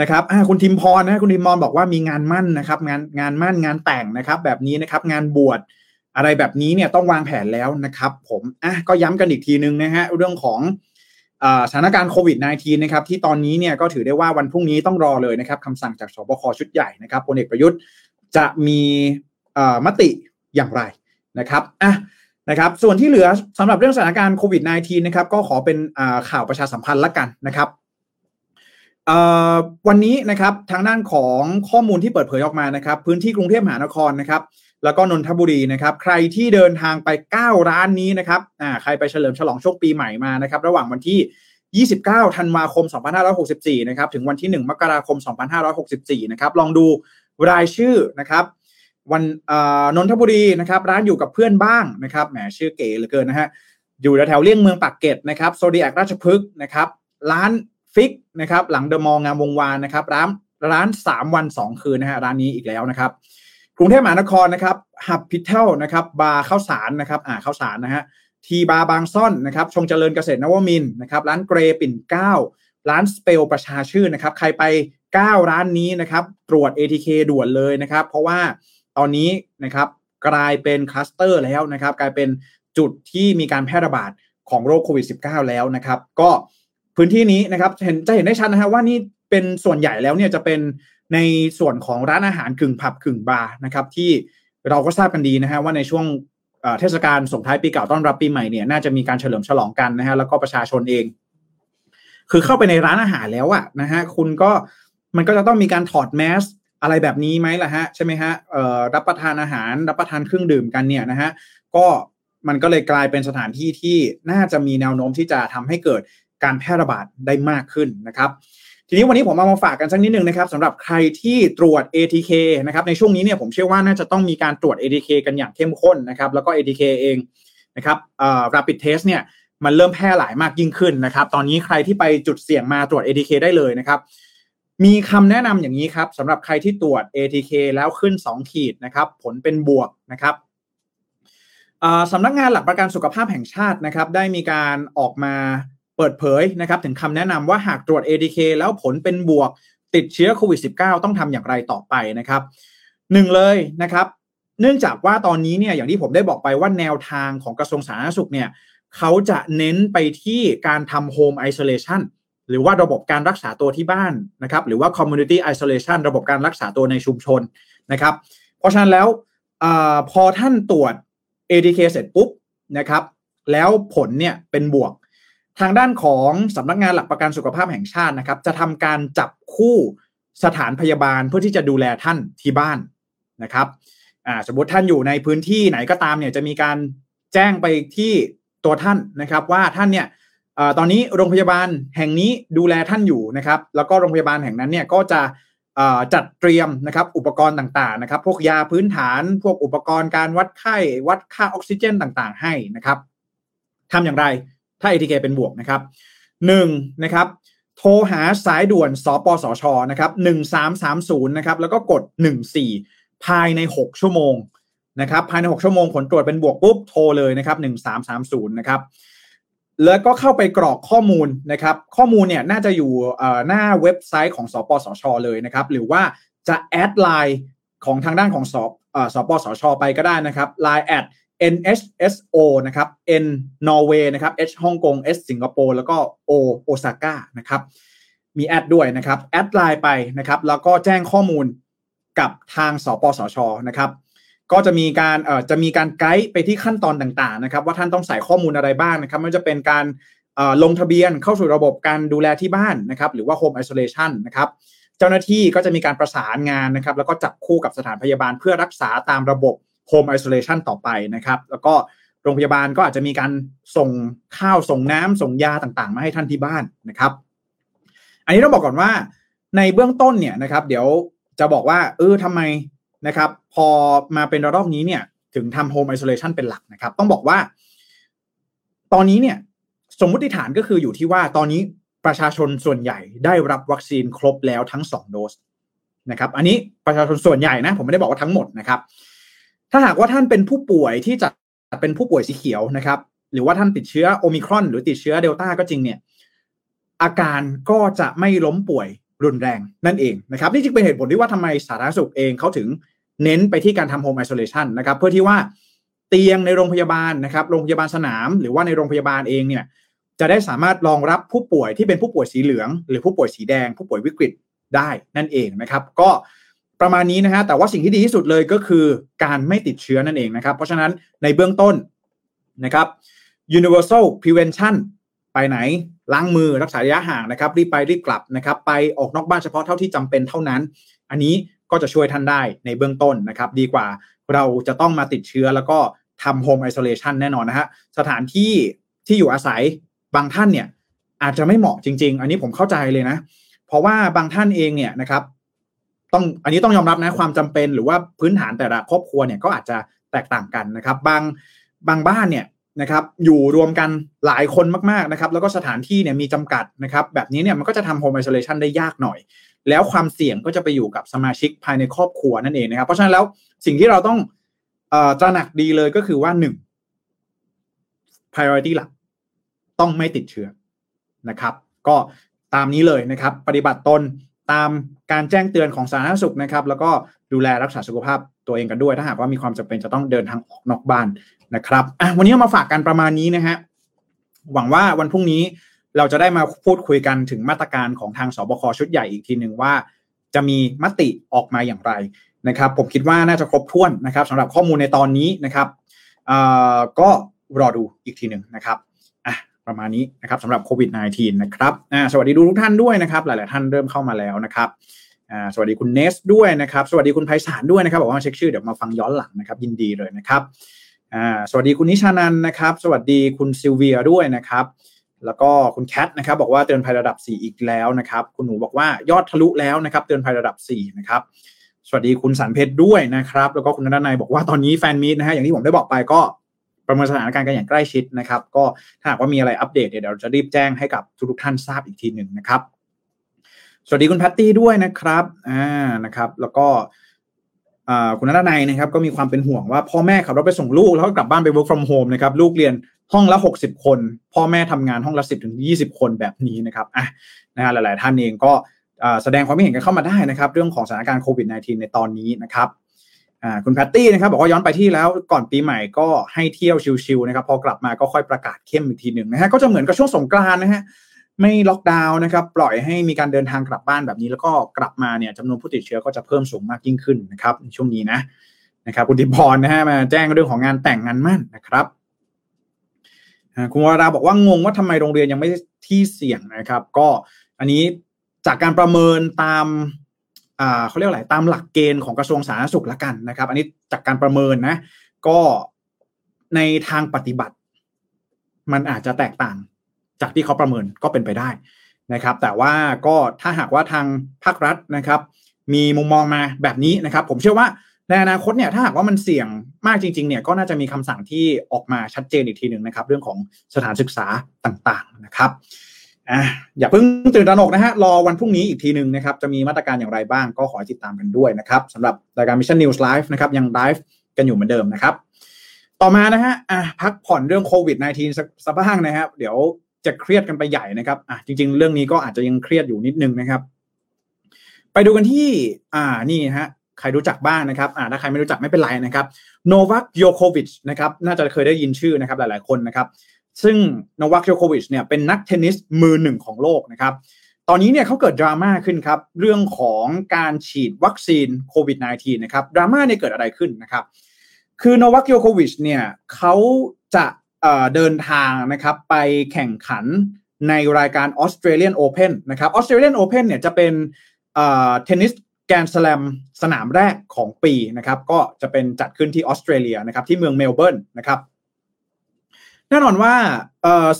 นะครับอ่าคุณทิมพรนะคุณทิมพรบอกว่ามีงานมั่นนะครับ งานงานมั่นงานแต่งนะครับ แบบนี้นะครับ งานบวชอะไรแบบนี้เนี่ยต้องวางแผนแล้วนะครับ ผมอะก็ย้ำกันอีกทีนึงนะฮะเรื่องของ สถานการณ์โควิด -19 นะครับที่ตอนนี้เนี่ยก็ถือได้ว่าวันพรุ่งนี้ต้องรอเลยนะครับคำสั่งจากสบคชุดใหญ่นะครับพลเอกประยุทธ์จะมีมติอย่างไรนะครับอะนะครับส่วนที่เหลือสำหรับเรื่องสถานการณ์โควิด -19 นะครับก็ขอเป็นข่าวประชาสัมพันธ์ละกันนะครับวันนี้นะครับทางด้านของข้อมูลที่เปิดเผยออกมานะครับ พื้นที่กรุงเทพมหานครนะครับ แล้วก็นนทบุรีนะครับ ใครที่เดินทางไป 9 ร้านนี้นะครับอ่าใครไปเฉลิมฉลองโชคปีใหม่มานะครับ ระหว่างวันที่ 29 ธันวาคม 2564 นะครับ ถึงวันที่ 1 มกราคม 2564 นะครับ ลองดูรายชื่อนะครับ วันนนทบุรีนะครับ ร้านอยู่กับเพื่อนบ้างนะครับ แหมชื่อเก๋เหลือเกินนะฮะ อยู่แถวเลี่ยงเมืองปากเกร็ดนะครับ โซดีแอคราชพฤกษ์นะครับ ร้านฟิกนะครับ หลังเดอะมองงามวงวานนะครับ ร้านร้านสามวันสองคืนนะฮะ ร้านนี้อีกแล้วนะครับ กรุงเทพมหานครนะครับฮับพิทเทลนะครับ บาร์ข้าวสารนะครับ อ่าข้าวสารนะฮะทีบาร์บางซ่อนนะครับชงเจริญเกษตรนวมินนะครับ ร้านเกรปิ่นเก้าร้านสเปลประชาชื่นนะครับ ใครไป 9 ร้านนี้นะครับ ตรวจ ATK ด่วนเลยนะครับ เพราะว่าตอนนี้นะครับกลายเป็นคลัสเตอร์แล้วนะครับ กลายเป็นจุดที่มีการแพร่ระบาดของโรคโควิด -19 แล้วนะครับ ก็พื้นที่นี้นะครับเห็นจะเห็นได้ชัดนะฮะว่านี่เป็นส่วนใหญ่แล้วเนี่ยจะเป็น ในส่วนของร้านอาหารกึ่งผับกึ่งบาร์นะครับที่เราก็ทราบกันดีนะฮะว่าในช่วงเทศกาลส่งท้ายปีเก่าต้อนรับปีใหม่เนี่ยน่าจะมีการเฉลิมฉลองกันนะฮะแล้วก็ประชาชนเอง คือเข้าไปในร้านอาหารแล้วอะนะฮะคุณก็มันก็จะต้องมีการถอดแมสอะไรแบบนี้ไหมล่ะฮะใช่ไหมฮะรับประทานอาหารรับประทานเครื่องดื่มกันเนี่ยนะฮะก็มันก็เลยกลายเป็นสถานที่ที่น่าจะมีแนวโน้มที่จะทำให้เกิดการแพร่ระบาดได้มากขึ้นนะครับ ทีนี้วันนี้ผมเอามาฝากกันสักนิดนึงนะครับสำหรับใครที่ตรวจ ATK นะครับในช่วงนี้เนี่ยผมเชื่อว่าน่าจะต้องมีการตรวจ ATK กันอย่างเข้มข้นนะครับแล้วก็ ATK เองนะครับเอ่อ rapid test เนี่ยมันเริ่มแพร่หลายมากยิ่งขึ้นนะครับตอนนี้ใครที่ไปจุดเสี่ยงมาตรวจ ATK ได้เลยนะครับมีคำแนะนำอย่างนี้ครับสำหรับใครที่ตรวจ ATK แล้วขึ้น 2 ขีดนะครับผลเป็นบวกนะครับสำนักงานหลักประกันสุขภาพแห่งชาตินะครับได้มีการออกมา เปิดเผยนะครับถึงคำแนะนำว่าหากตรวจ ATK แล้วผลเป็นบวกติดเชื้อโควิด -19 ต้องทำอย่างไรต่อไปนะครับหนึ่งเลยนะครับเนื่องจากว่าตอนนี้เนี่ยอย่างที่ผมได้บอกไปว่าแนวทางของกระทรวงสาธารณสุขเนี่ยเขาจะเน้นไปที่การทำโฮมไอโซเลชันหรือว่าระบบการรักษาตัวที่บ้านนะครับหรือว่า community isolation ระบบการรักษาตัวในชุมชนนะครับ เพราะฉะนั้นแล้วอพอท่านตรวจ ATK เสร็จปุ๊บนะครับ แล้วผลเนี่ยเป็นบวก ทางด้านของสำนักงานหลักประกันสุขภาพแห่งชาตินะครับ จะทำการจับคู่สถานพยาบาลเพื่อที่จะดูแลท่านที่บ้านนะครับสมมติท่านอยู่ในพื้นที่ไหนก็ตามเนี่ยจะมีการแจ้งไปที่ตัวท่านนะครับ ว่าท่านเนี่ยตอนนี้โรงพยาบาลแห่งนี้ดูแลท่านอยู่นะครับ แล้วก็โรงพยาบาลแห่งนั้นเนี่ยก็จะจัดเตรียมนะครับอุปกรณ์ต่างๆนะครับ พวกยาพื้นฐาน พวกอุปกรณ์การวัดไข้ วัดค่าออกซิเจนต่างๆ ให้นะครับทำอย่างไร ถ้า ATK เป็นบวกนะครับหนึ่งนะครับโทรหาสายด่วนสปสชนะครับหนึ่งสามสามศูนย์นะครับแล้วก็กดหนึ่งสี่ภายในหกชั่วโมงนะครับภายในหกชั่วโมงผลตรวจเป็นบวกปุ๊บโทรเลยนะครับหนึ่งสามสามศูนย์นะครับแล้วก็เข้าไปกรอกข้อมูลนะครับข้อมูลเนี่ยน่าจะอยู่หน้าเว็บไซต์ของสปสช เลยนะครับหรือว่าจะ add LINE ของทางด้านของสสปสช ไปก็ได้นะครับ LINE แอด NHSO นะครับ N นอร์เวย์นะครับ H ฮ่องกง S สิงคโปร์แล้วก็ O โอซาก้านะครับ มีแอดด้วยนะครับ add LINE ไปนะครับ แล้วก็แจ้งข้อมูลกับทางสปสชนะครับ ก็จะมีการเอ่อจะมีการไกด์ไปที่ขั้นตอนต่างๆนะครับ ว่าท่านต้องใส่ข้อมูลอะไรบ้างนะครับไม่ว่าจะเป็นการลงทะเบียนเข้าสู่ระบบการดูแลที่บ้านนะครับ หรือว่า Home Isolation นะครับเจ้าหน้าที่ก็จะมีการประสานงานนะครับ แล้วก็จับคู่กับสถานพยาบาลเพื่อรักษาตามระบบ Home Isolation ต่อไปนะครับ แล้วก็โรงพยาบาลก็อาจจะมีการส่งข้าวส่งน้ำส่งยาต่างๆ มาให้ท่านที่บ้านนะครับ อันนี้ต้องบอกก่อนว่าในเบื้องต้นเนี่ยนะครับ เดี๋ยวจะบอกว่าเออทำไมนะครับ พอมาเป็นระลอกนี้เนี่ย ถึงทำ Home Isolation เป็นหลักนะครับ ต้องบอกว่า ตอนนี้เนี่ยสมมุติฐานก็คืออยู่ที่ว่าตอนนี้ประชาชนส่วนใหญ่ได้รับวัคซีนครบแล้วทั้ง 2 โดสนะครับ อันนี้ประชาชนส่วนใหญ่นะ ผมไม่ได้บอกว่าทั้งหมดนะครับ ถ้าหากว่าท่านเป็นผู้ป่วยที่จะเป็นผู้ป่วยสีเขียวนะครับ หรือว่าท่านติดเชื้อโอมิครอน หรือติดเชื้อเดลต้าก็จริงเนี่ย อาการก็จะไม่ล้มป่วยรุนแรงนั่นเองนะครับ นี่จึงเป็นเหตุผลที่ว่าทำไมสาธารณสุขเองเขาถึงเน้นไปที่การทำโฮมไอโซเลชันนะครับเพื่อที่ว่าเตียงในโรงพยาบาลนะครับ โรงพยาบาลสนาม หรือว่าในโรงพยาบาลเองเนี่ย จะได้สามารถรองรับผู้ป่วยที่เป็นผู้ป่วยสีเหลือง หรือผู้ป่วยสีแดง ผู้ป่วยวิกฤตได้นั่นเองนะครับ ก็ ประมาณนี้นะฮะแต่ว่าสิ่งที่ดีที่สุดเลยก็คือการไม่ติดเชื้อนั่นเองนะครับ เพราะฉะนั้นในเบื้องต้นนะครับ universal prevention ไปไหนล้างมือรักษาระยะห่างนะครับ รีบไปรีบกลับนะครับ ไปออกนอกบ้านเฉพาะเท่าที่จำเป็นเท่านั้น อันนี้ก็จะช่วยท่านได้ในเบื้องต้นนะครับ ดีกว่าเราจะต้องมาติดเชื้อแล้วก็ทำโฮมไอโซเลชันแน่นอนนะฮะสถานที่ที่อยู่อาศัยบางท่านเนี่ยอาจจะไม่เหมาะจริง ๆ อันนี้ผมเข้าใจเลยนะ เพราะว่าบางท่านเองเนี่ยนะครับ ต้องอันนี้ต้องยอมรับนะความจำเป็นหรือว่าพื้นฐานแต่ละครอบครัวเนี่ยก็อาจจะแตกต่างกันนะครับ บางบางบ้านเนี่ยนะครับอยู่รวมกันหลายคนมากๆนะครับ แล้วก็สถานที่เนี่ยมีจำกัดนะครับ แบบนี้เนี่ยมันก็จะทำโฮมไอโซเลชันได้ยากหน่อย แล้วความเสี่ยงก็จะไปอยู่กับสมาชิกภายในครอบครัวนั่นเองนะครับ เพราะฉะนั้นแล้วสิ่งที่เราต้องตระหนักดีเลยก็คือว่าหนึ่ง priority หลัก ต้องไม่ติดเชื้อนะครับ ก็ตามนี้เลยนะครับ ปฏิบัติตน ตามการแจ้งเตือนของสาธารณสุขนะครับ แล้วก็ดูแลรักษาสุขภาพตัวเองกันด้วย ถ้าหากว่ามีความจำเป็นจะต้องเดินทางออกนอกบ้านนะครับอะวันนี้มาฝากกันประมาณนี้นะฮะหวังว่าวันพรุ่งนี้เราจะได้มาพูดคุยกันถึงมาตรการของทางสบคชุดใหญ่อีกทีหนึ่งว่า จะมีมติออกมาอย่างไรนะครับ ผมคิดว่าน่าจะครบถ้วนนะครับสำหรับข้อมูลในตอนนี้นะครับก็รอดูอีกทีหนึ่งนะครับ ประมาณนี้นะครับสำหรับโควิด -19 นะครับสวัสดีทุกท่านด้วยนะครับ หลาย ๆ ท่านเริ่มเข้ามาแล้วนะครับสวัสดีคุณเนสด้วยนะครับ สวัสดีคุณไพศาลด้วยนะครับ บอกว่าเช็คชื่อเดี๋ยวมาฟังย้อนหลังนะครับ ยินดีเลยนะครับสวัสดีคุณนิชานันนะครับ สวัสดีคุณซิลเวียด้วยนะครับ แล้วก็คุณแคทนะครับ บอกว่าเตือนภัยระดับ 4 อีกแล้วนะครับ คุณหนูบอกว่ายอดทะลุแล้วนะครับ เตือนภัยระดับ 4 นะครับ สวัสดีคุณสันเพชรด้วยนะครับ แล้วก็คุณนันนายบอกว่าตอนนี้แฟนมีดนะฮะอย่างที่ผมได้บอกไปก็ ประเมินสถานการณ์กันอย่างใกล้ชิดนะครับ ก็ถ้าหากว่ามีอะไรอัปเดตเดี๋ยวเราจะรีบแจ้งให้กับทุกท่านทราบอีกทีหนึ่งนะครับ สวัสดีคุณแพตตี้ด้วยนะครับอ่านะครับ แล้วก็คุณนัทนายนะครับ ก็มีความเป็นห่วงว่าพ่อแม่ขับรถไปส่งลูกแล้วก็กลับบ้านไป work from home นะครับลูกเรียนห้องละ 60 คน พ่อแม่ทำงานห้องละ 10ถึง20 คนแบบนี้นะครับอะนะฮะหลาย ๆ ท่านเองก็แสดงความเห็นกันเข้ามาได้นะครับ เรื่องของสถานการณ์โควิด -19 ในตอนนี้นะครับ คุณแพตตี้นะครับบอกว่าย้อนไปที่แล้วก่อนปีใหม่ก็ให้เที่ยวชิลๆนะครับพอกลับมาก็ค่อยประกาศเข้มอีกทีหนึ่งนะฮะก็จะเหมือนกับช่วงสงกรานนะฮะไม่ล็อกดาวน์นะครับปล่อยให้มีการเดินทางกลับบ้านแบบนี้ แล้วก็กลับมาเนี่ยจำนวนผู้ติดเชื้อก็จะเพิ่มสูงมากยิ่งขึ้นนะครับในช่วงนี้นะนะครับคุณติพรนะฮะมาแจ้งเรื่องของงานแต่งงานมั่นนะครับคุณวราบอกว่างงว่าทำไมโรงเรียนยังไม่ที่เสี่ยงนะครับ ก็อันนี้จากการประเมินตาม เขาเรียกอะไรตามหลักเกณฑ์ของกระทรวงสาธารณสุขละกันนะครับ อันนี้จากการประเมินนะ ก็ในทางปฏิบัติ มันอาจจะแตกต่างจากที่เขาประเมินก็เป็นไปได้นะครับ แต่ว่าก็ถ้าหากว่าทางภาครัฐนะครับ มีมุมมองมาแบบนี้นะครับ ผมเชื่อว่าในอนาคตเนี่ยถ้าหากว่ามันเสี่ยงมากจริงๆเนี่ยก็น่าจะมีคำสั่งที่ออกมาชัดเจนอีกทีหนึ่งนะครับ เรื่องของสถานศึกษาต่างๆนะครับ อะอย่าเพิ่งตื่นตระหนกนะฮะ รอวันพรุ่งนี้อีกทีหนึ่งนะครับ จะมีมาตรการอย่างไรบ้างก็ขอติดตามกันด้วยนะครับสำหรับรายการ Mission News Live นะครับ ยังไลฟ์กันอยู่เหมือนเดิมนะครับ ต่อมานะฮะอะพักผ่อนเรื่องโควิด -19 สักบ้างนะครับ เดี๋ยวจะเครียดกันไปใหญ่นะครับอะจริง ๆ เรื่องนี้ก็อาจจะยังเครียดอยู่นิดนึงนะครับ ไปดูกันที่อ่านี่ฮะใครรู้จักบ้างนะครับอ่าถ้าใครไม่รู้จักไม่เป็นไรนะครับ โนวัคโยโควิชนะครับ น่าจะเคยได้ยินชื่อนะครับ หลาย ๆ คนนะครับ ซึ่งนวัคโยโควิชเนี่ยเป็นนักเทนนิสมือหนึ่งของโลกนะครับ ตอนนี้เนี่ยเขาเกิดดราม่าขึ้นครับ เรื่องของการฉีดวัคซีนโควิด -19 นะครับดราม่าเนี่ยเกิดอะไรขึ้นนะครับ คือนวัคโยโควิชเนี่ยเขาจะเดินทางนะครับไปแข่งขันในรายการ Australian Open นะครับ Australian Open เนี่ยจะเป็นเทนนิสแกรนด์สแลมสนามแรกของปีนะครับ ก็จะเป็นจัดขึ้นที่ออสเตรเลียนะครับที่เมืองเมลเบิร์นนะครับ แน่นอนว่า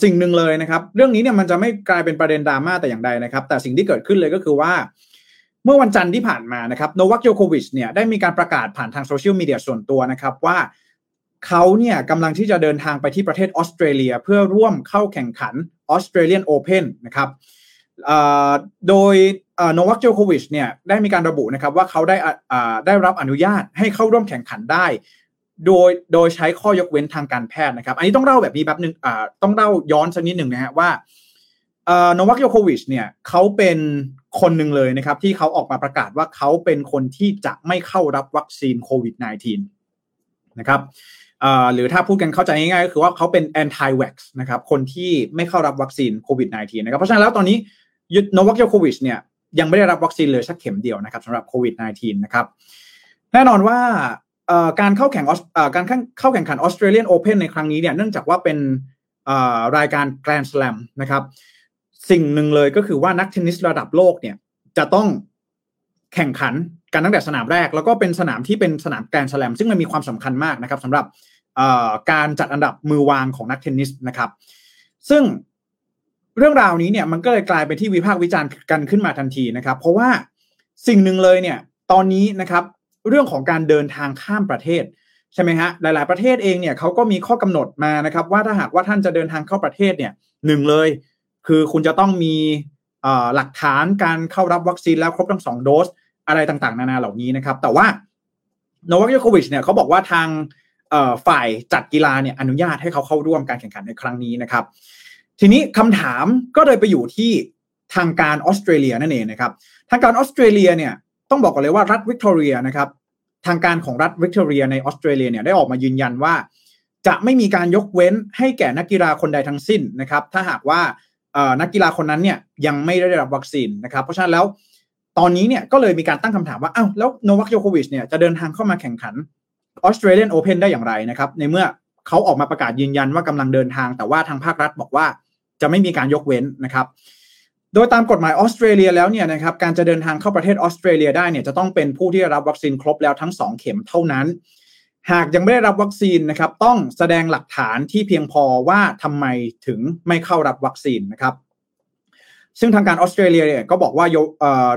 สิ่งหนึ่งเลยนะครับ เรื่องนี้เนี่ยมันจะไม่กลายเป็นประเด็นดราม่าแต่อย่างใดนะครับ แต่สิ่งที่เกิดขึ้นเลยก็คือว่า เมื่อวันจันทร์ที่ผ่านมานะครับโนวัคยอโควิชเนี่ยได้มีการประกาศผ่านทางโซเชียลมีเดียส่วนตัวนะครับว่าเขาเนี่ยกำลังที่จะเดินทางไปที่ประเทศออสเตรเลีย เพื่อร่วมเข้าแข่งขันออสเตรเลียนโอเพนนะครับโดยโนวัคโจโควิชเนี่ยได้มีการระบุนะครับว่าเขาได้ได้รับอนุญาตให้เข้าร่วมแข่งขันได้ โดยโดยใช้ข้อยกเว้นทางการแพทย์นะครับ อันนี้ต้องเล่าแบบนี้แป๊บนึงต้องเล่าย้อนสักนิดหนึ่งนะฮะว่าโนวัคโยโควิชเนี่ยเขาเป็นคนหนึ่งเลยนะครับ ที่เขาออกมาประกาศว่าเขาเป็นคนที่จะไม่เข้ารับวัคซีนโควิด -19 นะครับหรือถ้าพูดกันเข้าใจง่ายๆก็คือว่าเขาเป็น anti vax นะครับคนที่ไม่เข้ารับวัคซีนโควิด -19 นะครับเพราะฉะนั้นแล้วตอนนี้โนวัคโยโควิชเนี่ยยังไม่ได้รับวัคซีนเลยสักเข็มเดียวนะครับสำหรับโควิด -19 นะครับแน่นอนว่า การเข้าแข่งการเข้าแข่งขันออสเตรเลียนโอเพนในครั้งนี้เนี่ยเนื่องจากว่าเป็นรายการแกรนด์สแลมนะครับ สิ่งหนึ่งเลยก็คือว่านักเทนนิสระดับโลกเนี่ยจะต้องแข่งขันกันตั้งแต่สนามแรก แล้วก็เป็นสนามที่เป็นสนามแกรนด์สแลมซึ่งมันมีความสำคัญมากนะครับสำหรับการจัดอันดับมือวางของนักเทนนิสนะครับ ซึ่งเรื่องราวนี้เนี่ยมันก็เลยกลายเป็นที่วิพากษ์วิจารณ์กันขึ้นมาทันทีนะครับ เพราะว่าสิ่งหนึ่งเลยเนี่ย ตอนนี้นะครับ เรื่องของการเดินทางข้ามประเทศใช่ไหมฮะหลาย ๆประเทศเองเนี่ยเขาก็มีข้อกำหนดมานะครับ ว่าถ้าหากว่าท่านจะเดินทางเข้าประเทศเนี่ยหนึ่งเลย คือคุณจะต้องมีหลักฐานการเข้ารับวัคซีนแล้วครบทั้งสองโดสอะไรต่างๆ นานาเหล่านี้นะครับ แต่ว่าโนวัคโยโควิชเนี่ยเขาบอกว่าทางฝ่ายจัดกีฬาเนี่ยอนุญาตให้เขาเข้าร่วมการแข่งขันในครั้งนี้นะครับ ทีนี้คำถามก็เลยไปอยู่ที่ทางการออสเตรเลียนั่นเองนะครับ ทางการออสเตรเลียเนี่ย ต้องบอกก่อนเลยว่ารัฐวิกตอเรียนะครับทางการของรัฐวิกตอเรียในออสเตรเลียเนี่ยได้ออกมายืนยันว่า จะไม่มีการยกเว้นให้แก่นักกีฬาคนใดทั้งสิ้นนะครับ ถ้าหากว่านักกีฬาคนนั้นเนี่ยยังไม่ได้รับวัคซีนนะครับ เพราะฉะนั้นแล้วตอนนี้เนี่ยก็เลยมีการตั้งคำถามว่าอ้าวแล้วโนวัคโยโควิชเนี่ยจะเดินทางเข้ามาแข่งขันออสเตรเลียนโอเพนได้อย่างไรนะครับ ในเมื่อเขาออกมาประกาศยืนยันว่ากำลังเดินทาง แต่ว่าทางภาครัฐบอกว่าจะไม่มีการยกเว้นนะครับ โดยตามกฎหมายออสเตรเลียแล้วเนี่ยนะครับการจะเดินทางเข้าประเทศออสเตรเลียได้เนี่ยจะต้องเป็นผู้ที่ได้รับวัคซีนครบแล้วทั้ง 2 เข็มเท่านั้น หากยังไม่ได้รับวัคซีนนะครับต้องแสดงหลักฐานที่เพียงพอว่าทำไมถึงไม่เข้ารับวัคซีนนะครับซึ่งทางการออสเตรเลียเนี่ยก็บอกว่า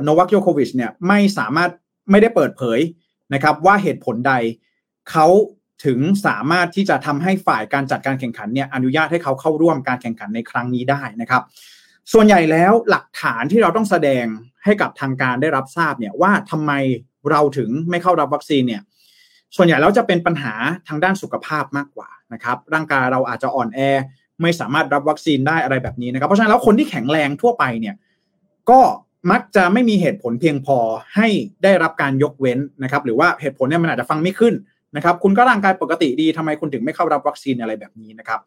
โนวัคโยโควิชเนี่ยไม่สามารถไม่ได้เปิดเผยนะครับว่าเหตุผลใดเขาถึงสามารถที่จะทำให้ฝ่ายการจัดการแข่งขันเนี่ยอนุญาตให้เขาเข้าร่วมการแข่งขันในครั้งนี้ได้นะครับ ส่วนใหญ่แล้วหลักฐานที่เราต้องแสดงให้กับทางการได้รับทราบเนี่ยว่าทำไมเราถึงไม่เข้ารับวัคซีนเนี่ยส่วนใหญ่แล้วจะเป็นปัญหาทางด้านสุขภาพมากกว่านะครับ ร่างกายเราอาจจะอ่อนแอไม่สามารถรับวัคซีนได้อะไรแบบนี้นะครับ เพราะฉะนั้นแล้วคนที่แข็งแรงทั่วไปเนี่ยก็มักจะไม่มีเหตุผลเพียงพอให้ได้รับการยกเว้นนะครับ หรือว่าเหตุผลเนี่ยมันอาจจะฟังไม่ขึ้นนะครับ คุณก็ร่างกายปกติดีทำไมคุณถึงไม่เข้ารับวัคซีนอะไรแบบนี้นะครับ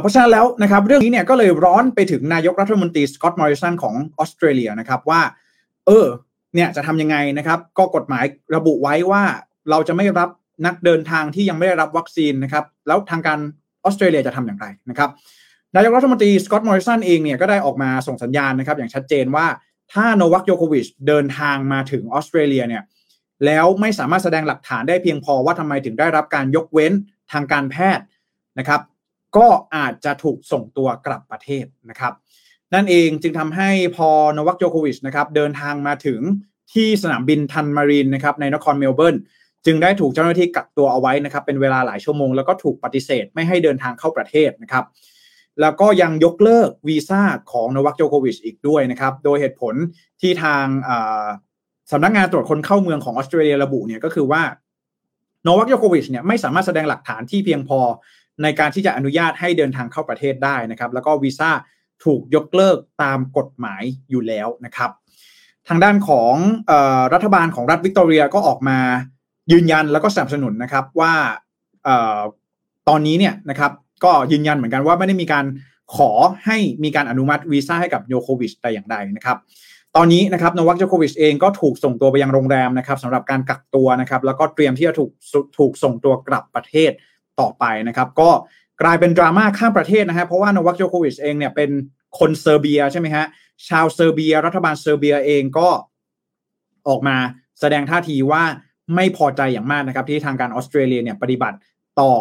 เพราะฉะนั้นแล้วนะครับเรื่องนี้เนี่ยก็เลยร้อนไปถึงนายกรัฐมนตรีสกอตต์มอริสันของออสเตรเลียนะครับว่า เออเนี่ยจะทำยังไงนะครับ ก็กฎหมายระบุไว้ว่าเราจะไม่รับนักเดินทางที่ยังไม่ได้รับวัคซีนนะครับ แล้วทางการออสเตรเลียจะทำอย่างไรนะครับนายกรัฐมนตรีสกอตต์มอริสันเองเนี่ยก็ได้ออกมาส่งสัญญาณนะครับ อย่างชัดเจนว่าถ้าโนวัคโยโควิชเดินทางมาถึงออสเตรเลียเนี่ยแล้วไม่สามารถแสดงหลักฐานได้เพียงพอว่าทำไมถึงได้รับการยกเว้นทางการแพทย์นะครับ ก็อาจจะถูกส่งตัวกลับประเทศนะครับ นั่นเองจึงทำให้พอนวัคโจโควิชนะครับเดินทางมาถึงที่สนามบินทันมารีนนะครับในนครเมลเบิร์นจึงได้ถูกเจ้าหน้าที่กักตัวเอาไว้นะครับ เป็นเวลาหลายชั่วโมงแล้วก็ถูกปฏิเสธไม่ให้เดินทางเข้าประเทศนะครับ แล้วก็ยังยกเลิกวีซ่าของนวัคโจโควิชอีกด้วยนะครับ โดยเหตุผลที่ทางสำนักงานตรวจคนเข้าเมืองของออสเตรเลียระบุเนี่ยก็คือว่าโนวัคโจโควิชเนี่ยไม่สามารถแสดงหลักฐานที่เพียงพอ ในการที่จะอนุญาตให้เดินทางเข้าประเทศได้นะครับ แล้วก็วีซ่าถูกยกเลิกตามกฎหมายอยู่แล้วนะครับ ทางด้านของออรัฐบาลของรัฐวิกตอเรียก็ออกมายืนยันแล้วก็สนับสนุนนะครับว่าออตอนนี้เนี่ยนะครับก็ยืนยันเหมือนกันว่าไม่ได้มีการขอให้มีการอนุมัติวีซ่าให้กับโยโควิชแต่อย่างใดนะครับตอนนี้นะครับโนวัคโจโควิชเองก็ถูกส่งตัวไปยังโรงแรมนะครับสำหรับการกักตัวนะครับแล้วก็เตรียมที่จะถูกถูกส่งตัวกลับประเทศ ต่อไปนะครับ ก็กลายเป็นดราม่าข้ามประเทศนะฮะเพราะว่า โนวัคโจโควิชเองเนี่ยเป็นคนเซอร์เบียใช่ไหมฮะชาวเซอร์เบีย รัฐบาลเซอร์เบียเองก็ออกมาแสดงท่าทีว่าไม่พอใจอย่างมากนะครับ ที่ทางการออสเตรเลียเนี่ยปฏิบัติต่อ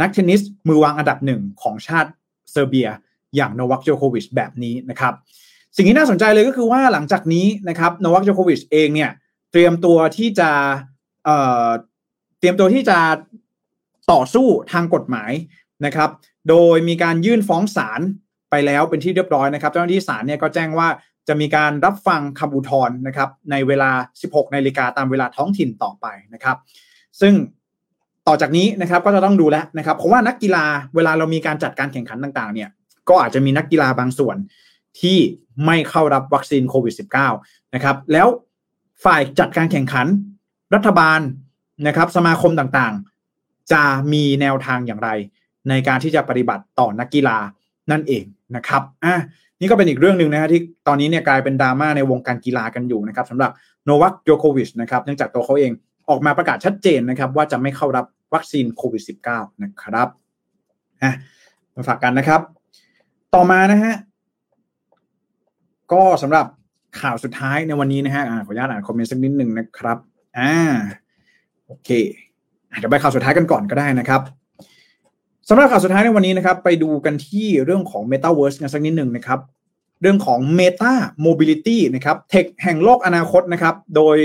นักเทนนิสมือวางอันดับหนึ่งของชาติเซอร์เบีย อย่างโนวัคโจโควิชแบบนี้นะครับ สิ่งที่น่าสนใจเลยก็คือว่าหลังจากนี้นะครับโนวัคโจโควิชเองเนี่ยเตรียมตัวที่จะเเตรียมตัวที่จะ ต่อสู้ทางกฎหมายนะครับ โดยมีการยื่นฟ้องศาลไปแล้วเป็นที่เรียบร้อยนะครับ เจ้าหน้าที่ศาลเนี่ยก็แจ้งว่าจะมีการรับฟังคำอุทธรณ์นะครับ ในเวลา 16นาฬิกาตามเวลาท้องถิ่นต่อไปนะครับ ซึ่งต่อจากนี้นะครับก็จะต้องดูแลนะครับเพราะว่านักกีฬาเวลาเรามีการจัดการแข่งขันต่างๆ เนี่ย ก็อาจจะมีนักกีฬาบางส่วนที่ไม่เข้ารับวัคซีนโควิด -19 นะครับ แล้วฝ่ายจัดการแข่งขันรัฐบาลนะครับ สมาคมต่างๆ จะมีแนวทางอย่างไร ในการที่จะปฏิบัติต่อนักกีฬานั่นเองนะครับอะนี่ก็เป็นอีกเรื่องหนึ่งนะฮะที่ตอนนี้เนี่ยกลายเป็นดราม่าในวงการกีฬากันอยู่นะครับสำหรับโนวัคโยโควิชนะครับเนื่องจากตัวเขาเองออกมาประกาศชัดเจนนะครับ ว่าจะไม่เข้ารับวัคซีนโควิด -19 นะครับอะมาฝากกันนะครับ ต่อมานะฮะก็สำหรับข่าวสุดท้ายในวันนี้นะฮะขออนุญาตอ่านคอมเมนต์สักนิดหนึ่งนะครับอ่าโอเค เดี๋ยวไปข่าวสุดท้ายกันก่อนก็ได้นะครับสำหรับข่าวสุดท้ายในวันนี้นะครับ ไปดูกันที่เรื่องของ Metaverse กันสักนิดหนึ่งนะครับ เรื่องของ Meta Mobility นะครับเทคแห่งโลกอนาคตนะครับ โดย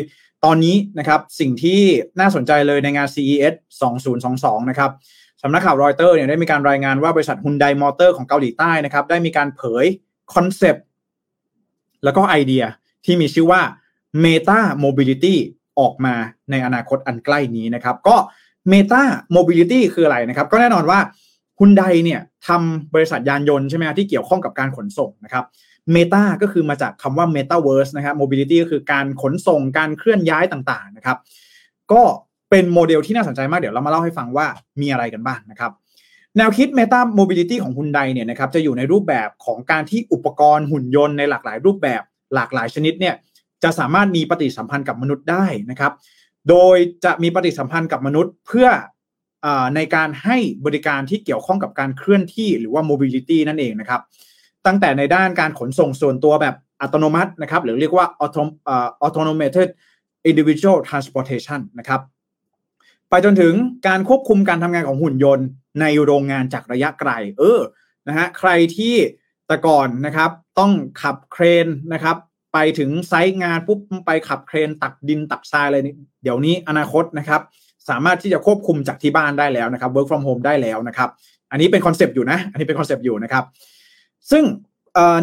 ตอนนี้นะครับสิ่งที่น่าสนใจเลยในงาน CES 2022 นะครับสำนักข่าวรอยเตอร์เนี่ยได้มีการรายงานว่าบริษัทฮุนไดมอเตอร์ของเกาหลีใต้นะครับ ได้มีการเผยคอนเซปต์แล้วก็ไอเดียที่มีชื่อว่า Meta Mobility ออกมาในอนาคตอันใกล้นี้นะครับ ก็ Meta Mobility คืออะไรนะครับ ก็แน่นอนว่าฮุนไดเนี่ยทำบริษัทยานยนต์ใช่ไหมที่เกี่ยวข้องกับการขนส่งนะครับ Meta ก็คือมาจากคำว่า Metaverse นะครับ Mobility ก็คือการขนส่งการเคลื่อนย้ายต่างๆนะครับ ก็เป็นโมเดลที่น่าสนใจมากเดี๋ยวเรามาเล่าให้ฟังว่ามีอะไรกันบ้างนะครับ แนวคิด Meta Mobility ของฮุนไดเนี่ยนะครับจะอยู่ในรูปแบบของการที่อุปกรณ์หุ่นยนต์ในหลากหลายรูปแบบหลากหลายชนิดเนี่ย จะสามารถมีปฏิสัมพันธ์กับมนุษย์ได้นะครับ โดยจะมีปฏิสัมพันธ์กับมนุษย์เพื่ออในการให้บริการที่เกี่ยวข้องกับการเคลื่อนที่หรือว่า mobility นั่นเองนะครับ ตั้งแต่ในด้านการขนส่งส่วนตัวแบบอัตโนมัตินะครับ หรือเรียกว่า automated individual transportation นะครับ ไปจนถึงการควบคุมการทำงานของหุ่นยนต์ในโรงงานจากระยะไกล เออ นะฮะ ใครที่แต่ก่อนนะครับ ต้องขับเครนนะครับ ไปถึงไซต์งานปุ๊บไปขับเครนตักดินตักทรายอะไรนี่เดี๋ยวนี้อนาคตนะครับ สามารถที่จะควบคุมจากที่บ้านได้แล้วนะครับ work from home ได้แล้วนะครับ อันนี้เป็นคอนเซปต์อยู่นะ อันนี้เป็นคอนเซปต์อยู่นะครับ ซึ่ง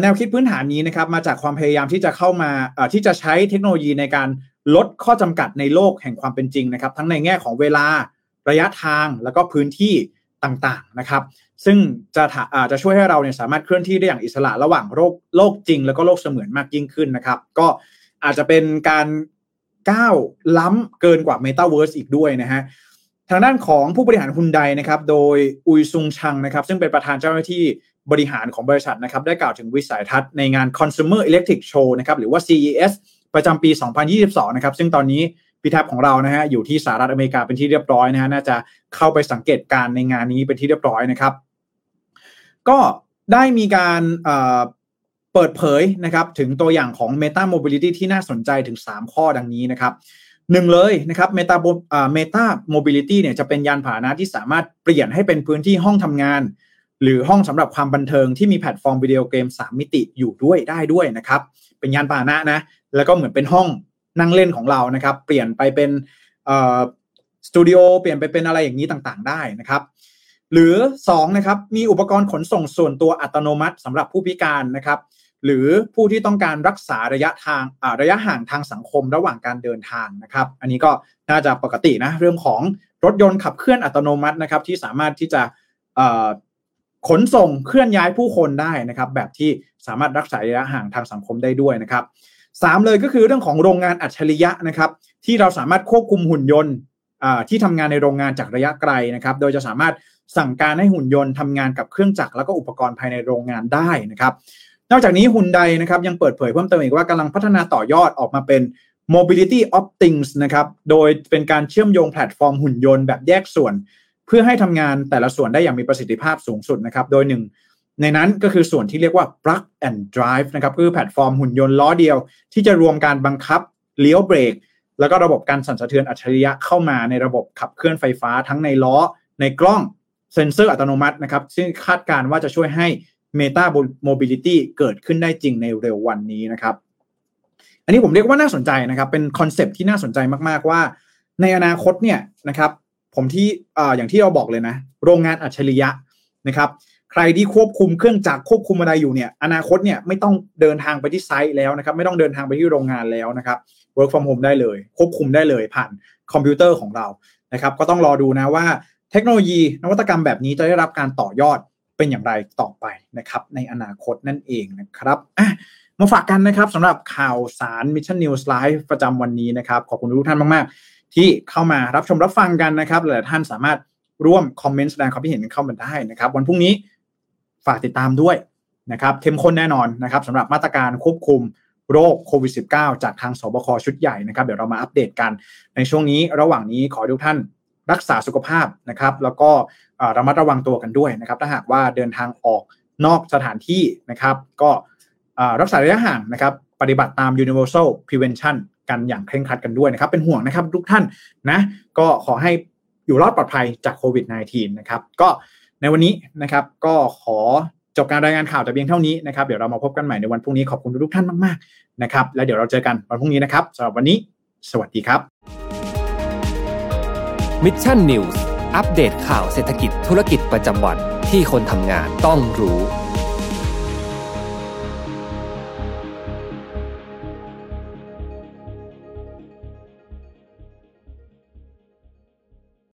แนวคิดพื้นฐานนี้นะครับมาจากความพยายามที่จะเข้ามาที่จะใช้เทคโนโลยีในการลดข้อจำกัดในโลกแห่งความเป็นจริงนะครับ ทั้งในแง่ของเวลาระยะทางแล้วก็พื้นที่ ต่างๆนะครับ ซึ่งจะอาจะช่วยให้เราเนี่ยสามารถเคลื่อนที่ได้อย่างอิสระระหว่างโลกโลกจริง แล้วก็โลกเสมือนมากยิ่งขึ้นนะครับ ก็อาจจะเป็นการก้าวล้ำเกินกว่า Metaverse อีกด้วยนะฮะทางด้านของผู้บริหารฮุนไดนะครับ โดยอุยซุงชังนะครับ ซึ่งเป็นประธานเจ้าหน้าที่บริหารของบริษัทนะครับ ได้กล่าวถึงวิสัยทัศน์ในงาน Consumer Electric Show นะครับ หรือว่า CES ประจำปี 2022 นะครับ ซึ่งตอนนี้ พิทับของเรานะฮะอยู่ที่สหรัฐอเมริกาเป็นที่เรียบร้อยนะฮะน่าจะเข้าไปสังเกตการในงานนี้เป็นที่เรียบร้อยนะครับ ก็ได้มีการเปิดเผยนะครับถึงตัวอย่างของ Meta Mobility ที่น่าสนใจถึง 3 ข้อดังนี้นะครับหนึ่งเลยนะครับ Meta Meta Mobility เนี่ยจะเป็นยานพาหนะที่สามารถเปลี่ยนให้เป็นพื้นที่ห้องทำงาน หรือห้องสำหรับความบันเทิงที่มีแพลตฟอร์มวิดีโอเกม 3 มิติอยู่ด้วยได้ด้วยนะครับ เป็นยานพาหนะนะ แล้วก็เหมือนเป็นห้อง นั่งเล่นของเรานะครับ เปลี่ยนไปเป็นสตูดิโอเปลี่ยนไปเป็นอะไรอย่างนี้ต่างๆ ได้นะครับ หรือ2นะครับมีอุปกรณ์ขนส่งส่วนตัวอัตโนมัติสำหรับผู้พิการนะครับ หรือผู้ที่ต้องการรักษาระยะทางระยะห่างทางสังคมระหว่างการเดินทางนะครับ อันนี้ก็น่าจะปกตินะเรื่องของรถยนต์ขับเคลื่อนอัตโนมัตินะครับ ที่สามารถที่จะขนส่งเคลื่อนย้ายผู้คนได้นะครับ แบบที่สามารถรักษาระยะห่างทางสังคมได้ด้วยนะครับ สามเลยก็คือเรื่องของโรงงานอัจฉริยะนะครับ ที่เราสามารถควบคุมหุ่นยนต์ที่ทำงานในโรงงานจากระยะไกลนะครับ โดยจะสามารถสั่งการให้หุ่นยนต์ทำงานกับเครื่องจักรแล้วก็อุปกรณ์ภายในโรงงานได้นะครับ นอกจากนี้ฮุนไดนะครับยังเปิดเผยเพิ่มเติมอีกว่ากำลังพัฒนาต่อยอดออกมาเป็น mobility of things นะครับโดยเป็นการเชื่อมโยงแพลตฟอร์มหุ่นยนต์แบบแยกส่วน เพื่อให้ทำงานแต่ละส่วนได้อย่างมีประสิทธิภาพสูงสุดนะครับ โดยหนึ่ง ในนั้นก็คือส่วนที่เรียกว่า plug and drive นะครับคือแพลตฟอร์มหุ่นยนต์ล้อเดียว ที่จะรวมการบังคับเลี้ยวเบรก แล้วก็ระบบการสั่นสะเทือนอัจฉริยะเข้ามาในระบบขับเคลื่อนไฟฟ้าทั้งในล้อ ในกล้องเซ็นเซอร์อัตโนมัตินะครับ ซึ่งคาดการณ์ว่าจะช่วยให้ Meta Mobility เกิดขึ้นได้จริงในเร็ววันนี้นะครับ อันนี้ผมเรียกว่าน่าสนใจนะครับ เป็นคอนเซปที่น่าสนใจมาก ๆ ว่า ในอนาคตเนี่ยนะครับ ผมที่ออย่างที่เราบอกเลยนะ โรงงานอัจฉริยะนะครับ ใครที่ควบคุมเครื่องจักรควบคุมอะไรอยู่เนี่ย อนาคตเนี่ยไม่ต้องเดินทางไปที่ไซต์แล้วนะครับ ไม่ต้องเดินทางไปที่โรงงานแล้วนะครับ work from home ได้เลย ควบคุมได้เลยผ่านคอมพิวเตอร์ของเรานะครับ ก็ต้องรอดูนะว่าเทคโนโลยีนวัตกรรมแบบนี้จะได้รับการต่อยอดเป็นอย่างไรต่อไปนะครับ ในอนาคตนั่นเองนะครับมาฝากกันนะครับสำหรับข่าวสาร Mission News Live ประจำวันนี้นะครับ ขอบคุณทุกท่านมาก ๆ ที่เข้ามารับชมรับฟังกันนะครับหลายท่านสามารถร่วมคอมเมนต์แสดงความคิดเห็นเข้ามาได้นะครับ วันพรุ่งนี้ ฝากติดตามด้วยนะครับเข้มข้นแน่นอนนะครับสำหรับมาตรการควบคุมโรคโควิด -19 จากทางสบคชุดใหญ่นะครับเดี๋ยวเรามาอัปเดตกันในช่วงนี้ระหว่างนี้ขอทุกท่านรักษาสุขภาพนะครับ แล้วก็ระมัดระวังตัวกันด้วยนะครับ ถ้าหากว่าเดินทางออกนอกสถานที่นะครับ ก็รักษาระยะห่างนะครับ ปฏิบัติตาม universal prevention กันอย่างเคร่งครัดกันด้วยนะครับ เป็นห่วงนะครับทุกท่านนะ ก็ขอให้อยู่รอดปลอดภัยจากโควิด -19 นะครับ ก็ ในวันนี้นะครับก็ขอจบการรายงานข่าวแต่เพียงเท่านี้นะครับเดี๋ยวเรามาพบกันใหม่ในวันพรุ่งนี้ขอบคุณทุกท่านมากๆนะครับแล้วเดี๋ยวเราเจอกันวันพรุ่งนี้นะครับสำหรับวันนี้ สวัสดีครับ Mission News อัปเดตข่าวเศรษฐกิจธุรกิจประจำวันที่คนทำงานต้องรู้